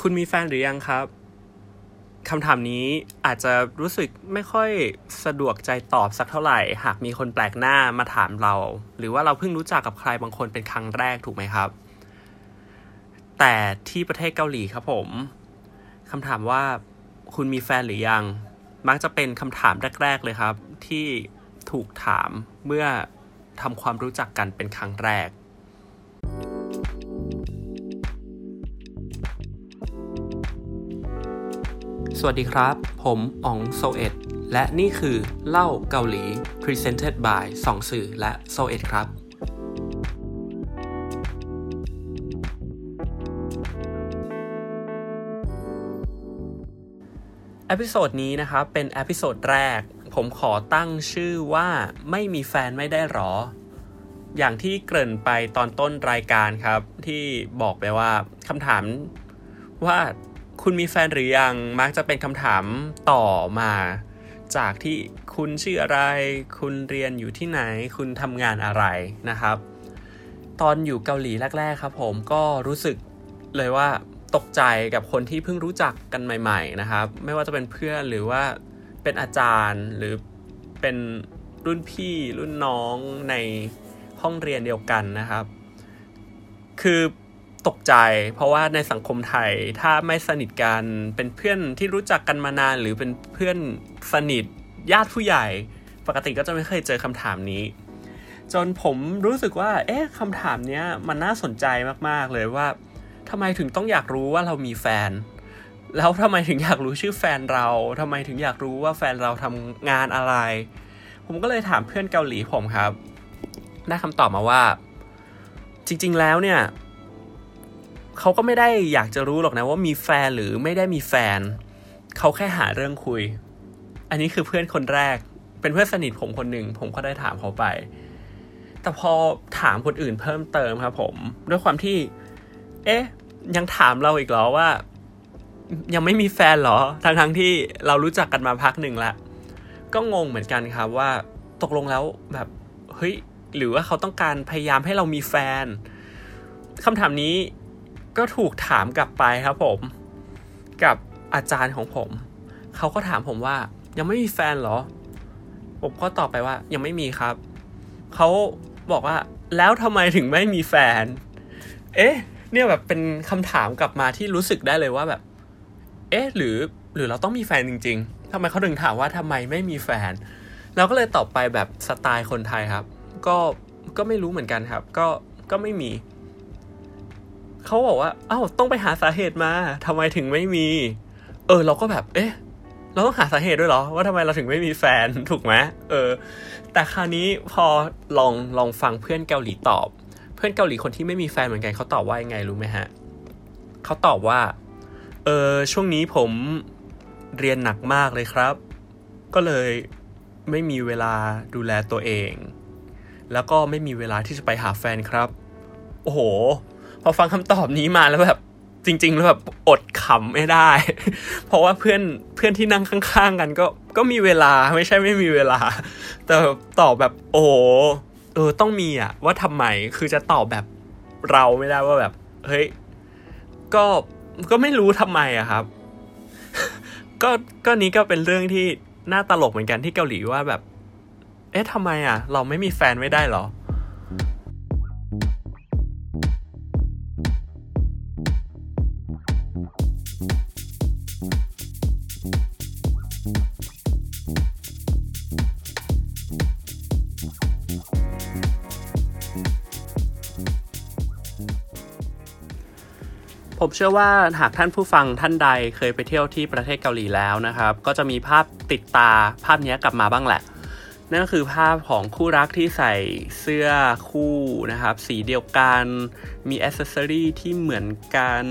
คุณมีแฟนหรือยังครับคำถามนี้อาจจะรู้สึกไม่ค่อยสะดวกใจตอบสักเท่าไหร่ หากมีคนแปลกหน้ามาถามเรา หรือว่าเราเพิ่งรู้จักกับใครบางคนเป็นครั้งแรกถูกไหมครับ แต่ที่ประเทศเกาหลีครับผมคำถามว่าคุณมีแฟนหรือยัง มักจะเป็นคำถามแรก ๆ เลยครับ ที่ถูกถามเมื่อทำความรู้จักกันเป็นครั้งแรก วัสดีครับ ผมอ๋องโซเอ็ดและนี่คือเล่าเกาหลี Presented by สองสื่อและโซเอ็ดครับ episode นี้นะครับ เป็น episode แรก ผมขอตั้งชื่อว่าไม่มีแฟนไม่ได้หรอ อย่างที่เกริ่นไปตอนต้นรายการครับ ที่บอกไปว่าคำถามว่า คุณมีแฟนหรือยังมักจะเป็นคำถามต่อมา จากที่คุณชื่ออะไร คุณเรียนอยู่ที่ไหน คุณทำงานอะไรนะครับ ตอนอยู่เกาหลีแรก ๆ ครับ ผมก็รู้สึกเลยว่าตกใจกับคนที่เพิ่งรู้จักกันใหม่ ๆ นะครับ ไม่ว่าจะเป็นเพื่อนหรือว่าเป็นอาจารย์หรือเป็นรุ่นพี่รุ่นน้องในห้องเรียนเดียวกันนะครับ คือ ตกใจ เพราะว่าในสังคมไทยถ้าไม่สนิทกันเป็นเพื่อนที่รู้จักกันมานาน หรือเป็นเพื่อนสนิทญาติผู้ใหญ่ ปกติก็จะไม่เคยเจอคำถามนี้ จนผมรู้สึกว่า เอ๊ะคำถามเนี้ยมันน่าสนใจมากๆเลยว่าทำไมถึงต้องอยากรู้ว่าเรามีแฟน แล้วทำไมถึงอยากรู้ชื่อแฟนเราทำไมถึงอยากรู้ว่าแฟนเราทำงานอะไร ผมก็เลยถามเพื่อนเกาหลีผมครับ ได้คำตอบมาว่า จริง ๆ แล้วเนี่ย เขาก็ไม่ได้อยากจะรู้หรอกนะว่ามีแฟนหรือไม่ได้มีแฟน เขาแค่หาเรื่องคุย อันนี้คือเพื่อนคนแรก เป็นเพื่อนสนิทผมคนหนึ่งผมก็ได้ถามเขาไป แต่พอถามคนอื่นเพิ่มเติมครับ ผม ด้วยความที่ เอ๊ะ ยังถามเราอีกเหรอว่า ยังไม่มีแฟนเหรอทั้งทั้งที่เรารู้จักกันมาพักหนึ่งละก็งงเหมือนกันครับว่า ตกลงแล้วแบบเฮ้ยหรือว่าเขาต้องการพยายามให้เรามีแฟนคำถามนี้ ก็ถูกถามกลับไปครับผม กับอาจารย์ของผม เขาก็ถามผมว่า ยังไม่มีแฟนเหรอ ผมก็ตอบไปว่ายังไม่มีครับ เขาบอกว่าแล้วทำไมถึงไม่มีแฟน เอ๊ะ เนี่ยแบบเป็นคำถามกลับมาที่รู้สึกได้เลยว่าแบบ เอ๊ะ หรือหรือเราต้องมีแฟนจริง ๆทำไมเขาถึงถามว่าทำไมไม่มีแฟน เราก็เลยตอบไปแบบสไตล์คนไทยครับ ก็ก็ไม่รู้เหมือนกันครับ ก็ก็ไม่มี เขาบอกว่า เอ้า ต้องไปหาสาเหตุมาทำไมถึงไม่มี เออ เราก็แบบ เอ๊ะ เราต้องหาสาเหตุด้วยเหรอ ว่าทำไมเราถึงไม่มีแฟน ถูกไหมเออ แต่คราวนี้พอลอง ลองฟังเพื่อนเกาหลีตอบ เพื่อนเกาหลีคนที่ไม่มีแฟนเหมือนกันเขาตอบว่ายังไงรู้ไหมฮะ เขาตอบว่า เออ ช่วงนี้ผมเรียนหนักมากเลยครับ ก็เลยไม่มีเวลาดูแลตัวเอง แล้วก็ไม่มีเวลาที่จะไปหาแฟนครับ โอ้โห พอฟังคำตอบนี้มาแล้วแบบจริง ๆ แล้วแบบอดขำไม่ได้ เพราะว่าเพื่อนเพื่อนที่นั่งข้าง ๆ กันก็ก็มีเวลาไม่ใช่ไม่มีเวลา แต่ตอบแบบโอ้เออต้องมีอะว่าทำไมคือจะตอบแบบเราไม่ได้ว่าแบบ เฮ้ยก็ก็ไม่รู้ทำไมอะครับ ก็ก็นี้ก็เป็นเรื่องที่น่าตลกเหมือนกันที่เกาหลีว่าแบบ เอ๊ะทำไมอะเราไม่มีแฟนไม่ได้หรอ ผมเชื่อว่าหากท่านผู้ฟังท่านใดเคยไปเที่ยวที่ประเทศเกาหลีแล้วนะครับ ก็จะมีภาพติดตาภาพนี้กลับมาบ้างแหละ นั่นก็คือภาพของคู่รักที่ใส่เสื้อคู่นะครับ สีเดียวกัน มีอ c เซสซอรี่ที่เหมือนกัน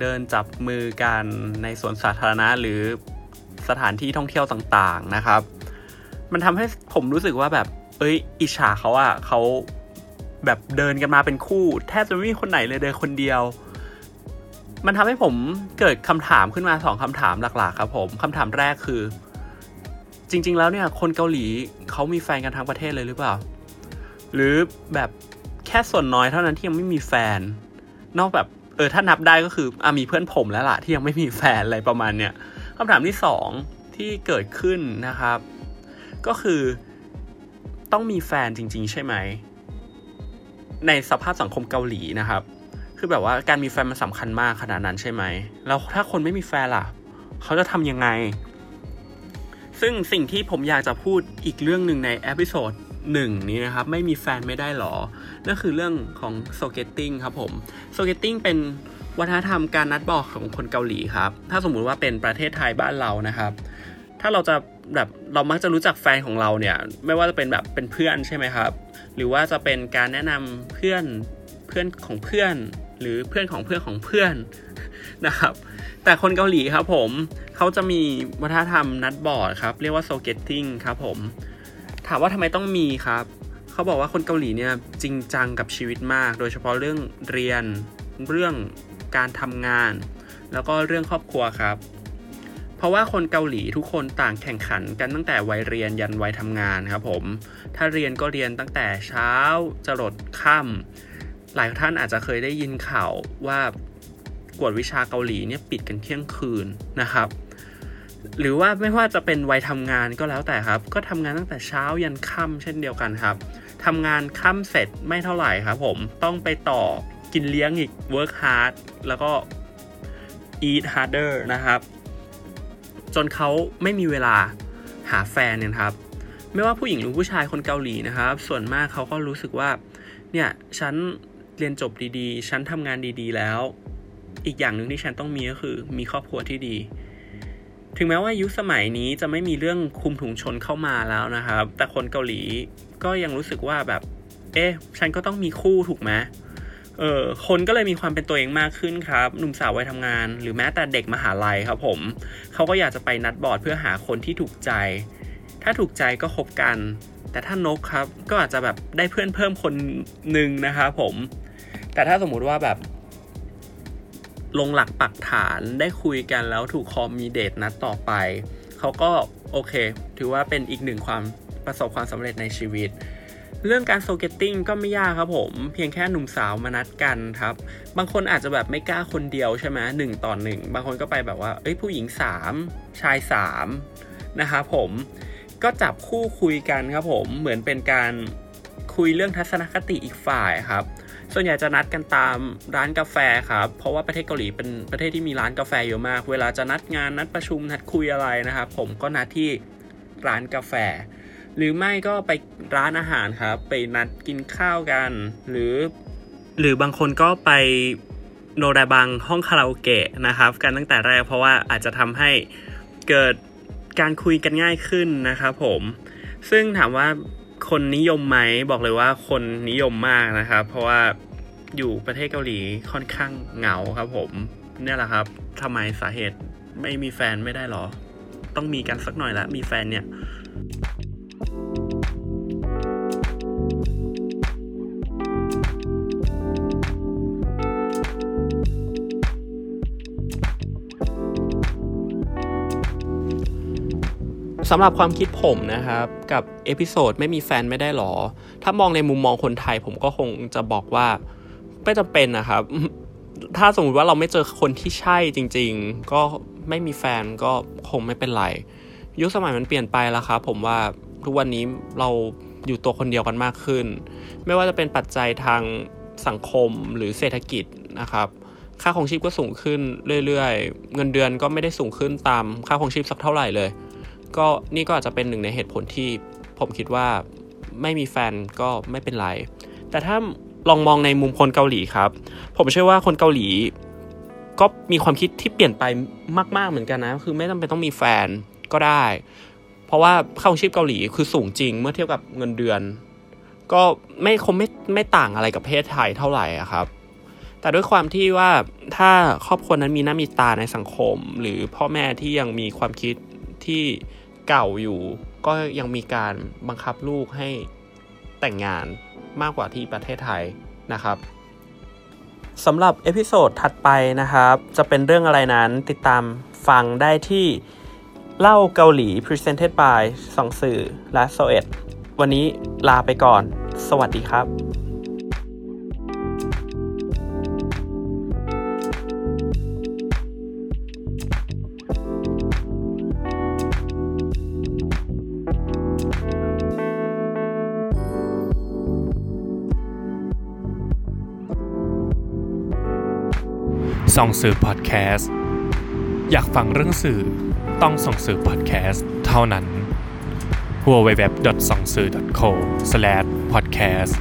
เดินจับมือกันในสวนสาธารณะหรือสถานที่ท่องเที่ยวต่างๆนะครับ มันทำให้ผมรู้สึกว่าแบบ เอ้ย อิจฉาเขาอะเขาแบบเดินกันมาเป็นคู่ แทบจะไม่มีคนไหนเลยเดินคนเดียว มันทำให้ผมเกิดคำถามขึ้นมาสองคำถามหลักๆ ครับผมคำถามแรกคือ จริง ๆ แล้วเนี่ย คนเกาหลีเขามีแฟนกันทั้งประเทศเลยหรือเปล่า หรือแบบแค่ส่วนน้อยเท่านั้นที่ยังไม่มีแฟน นอกแบบ เออถ้านับได้ก็คืออะมีเพื่อนผมแล้วล่ะที่ยังไม่มีแฟนอะไรประมาณเนี้ยคำถามที่สองที่เกิดขึ้นนะครับ ก็คือต้องมีแฟนจริง ๆ ใช่ไหม ในสภาพสังคมเกาหลีนะครับ คือแบบว่าการมีแฟนมันสำคัญมากขนาดนั้นใช่ไหม แล้วถ้าคนไม่มีแฟนล่ะ เขาจะทำยังไง ซึ่งสิ่งที่ผมอยากจะพูดอีกเรื่องหนึ่งใน episode หนึ่งนี้นะครับ ไม่มีแฟนไม่ได้หรอ นั่นคือเรื่องของ소개팅 ครับผม 소개팅 เป็นวัฒนธรรมการนัดบอดของคนเกาหลีครับ ถ้าสมมุติว่าเป็นประเทศไทยบ้านเรานะครับ ถ้าเราจะแบบเรามักจะรู้จักแฟนของเราเนี่ย ไม่ว่าจะเป็นแบบเป็นเพื่อนใช่ไหมครับ หรือว่าจะเป็นการแนะนำเพื่อนเพื่อนของเพื่อน หรือเพื่อนของเพื่อนของเพื่อนนะครับ แต่คนเกาหลีครับผม เขาจะมีวัฒนธรรมนัดบอร์ดครับ เรียกว่า소개팅ครับผม ถามว่าทำไมต้องมีครับ เขาบอกว่าคนเกาหลีเนี่ยจริงจังกับชีวิตมาก โดยเฉพาะเรื่องเรียน เรื่องการทำงาน แล้วก็เรื่องครอบครัวครับ เพราะว่าคนเกาหลีทุกคนต่างแข่งขันกันตั้งแต่วัยเรียนยันวัยทำงานครับผม ถ้าเรียนก็เรียนตั้งแต่เช้าจรดค่ำหลายท่านอาจจะเคยได้ยินข่าวว่ากวดวิชาเกาหลีเนี่ยปิดกันเที่ยงคืนนะครับ หรือว่าไม่ว่าจะเป็นวัยทำงานก็แล้วแต่ครับ ก็ทำงานตั้งแต่เช้ายันค่ำเช่นเดียวกันครับทำงานค่ำเสร็จไม่เท่าไหร่ครับผมต้องไปต่อกินเลี้ยงอีก work hard แล้วก็ eat harder นะครับ จนเขาไม่มีเวลาหาแฟนเนี่ยครับ ไม่ว่าผู้หญิงหรือผู้ชายคนเกาหลีนะครับ ส่วนมากเขาก็รู้สึกว่า เนี่ยฉันเรียนจบดีๆ ฉันทำงานดีๆแล้ว อีกอย่างหนึ่งที่ฉันต้องมีก็คือมีครอบครัวที่ดี ถึงแม้ว่ายุคสมัยนี้จะไม่มีเรื่องคุมถุงชนเข้ามาแล้วนะครับ แต่คนเกาหลีก็ยังรู้สึกว่าแบบ เอ๊ะ ฉันก็ต้องมีคู่ถูกไหมเออคนก็เลยมีความเป็นตัวเองมากขึ้นครับ หนุ่มสาววัยทำงาน หรือแม้แต่เด็กมหาลัยครับผม เขาก็อยากจะไปนัดบอร์ดเพื่อหาคนที่ถูกใจ ถ้าถูกใจก็คบกัน แต่ถ้านกครับก็อาจจะแบบได้เพื่อนเพิ่มคนหนึ่งนะครับผม แต่ถ้าสมมุติว่าแบบ ลงหลักปักฐานได้คุยกันแล้วถูกคอมมีเดทนัดต่อไป เขาก็โอเค ถือว่าเป็นอีกหนึ่งความประสบความสำเร็จในชีวิต เรื่องการโซเกตติ้งก็ไม่ยากครับผม เพียงแค่หนุ่มสาวมานัดกันครับ บางคนอาจจะแบบไม่กล้าคนเดียวใช่ไหมหนึ่งต่อหนึ่งบางคนก็ไปแบบว่า เอ้ยผู้หญิง 3 ชาย 3 นะครับผมก็จับคู่คุยกันครับผมเหมือนเป็นการคุยเรื่องทัศนคติอีกฝ่ายครับ ส่วนใหญ่จะนัดกันตามร้านกาแฟครับ เพราะว่าประเทศเกาหลีเป็นประเทศที่มีร้านกาแฟเยอะมาก เวลาจะนัดงานนัดประชุมนัดคุยอะไรนะครับ ผมก็นัดที่ร้านกาแฟ หรือไม่ก็ไปร้านอาหารครับ ไปนัดกินข้าวกัน หรือ หรือบางคนก็ไปโนราบังห้องคาราโอเกะนะครับ กันตั้งแต่แรกเพราะว่าอาจจะทำให้เกิดการคุยกันง่ายขึ้นนะครับผม ซึ่งถามว่าคนนิยมไหมบอกเลยว่าคนนิยมมากนะครับ เพราะว่า อยู่ประเทศเกาหลีค่อนข้างเหงาครับผม เนี่ยแหละครับทำไมสาเหตุไม่มีแฟนไม่ได้หรอ ต้องมีกันสักหน่อยละมีแฟนเนี่ยสำหรับความคิดผมนะครับ กับ episode ไม่มีแฟนไม่ได้หรอ ถ้ามองในมุมมองคนไทยผมก็คงจะบอกว่า ไม่จำเป็นนะครับ ถ้าสมมติว่าเราไม่เจอคนที่ใช่จริง ๆ ก็ไม่มีแฟนก็คงไม่เป็นไร ยุคสมัยมันเปลี่ยนไปแล้วครับผมว่าทุกวันนี้เราอยู่ตัวคนเดียวกันมากขึ้น ไม่ว่าจะเป็นปัจจัยทางสังคมหรือเศรษฐกิจนะครับค่าของชีพก็สูงขึ้นเรื่อยๆ เงินเดือนก็ไม่ได้สูงขึ้นตามค่าของชีพสักเท่าไหร่เลย ก็นี่ก็อาจจะเป็นหนึ่งในเหตุผลที่ผมคิดว่าไม่มีแฟนก็ไม่เป็นไร แต่ถ้า ลองมองในมุมคนเกาหลีครับ ผมเชื่อว่าคนเกาหลี ก็มีความคิดที่เปลี่ยนไปมากๆเหมือนกันนะ คือไม่จำเป็นต้องมีแฟนก็ได้ เพราะว่าค่าของชีพเกาหลีคือสูงจริงเมื่อเทียบกับเงินเดือน ก็ไม่คงไม่ไม่ต่างอะไรกับประเทศไทยเท่าไหร่ครับ แต่ด้วยความที่ว่าถ้าครอบครัวนั้นมีหน้ามีตาในสังคม หรือพ่อแม่ที่ยังมีความคิดที่เก่าอยู่ ก็ยังมีการบังคับลูกให้แต่งงาน มากกว่าที่ประเทศไทยนะครับสำหรับ episode ถัดไปนะครับ จะเป็นเรื่องอะไรนั้นติดตามฟังได้ที่เล่าเกาหลี Presented by สองสื่อและโซเอ็ดวันนี้ลาไปก่อน สวัสดีครับ ส่องสื่อพอดแคสต์อยากฟังเรื่องสื่อต้องส่องสื่อพอดแคสต์เท่านั้น www.songsu.co/podcast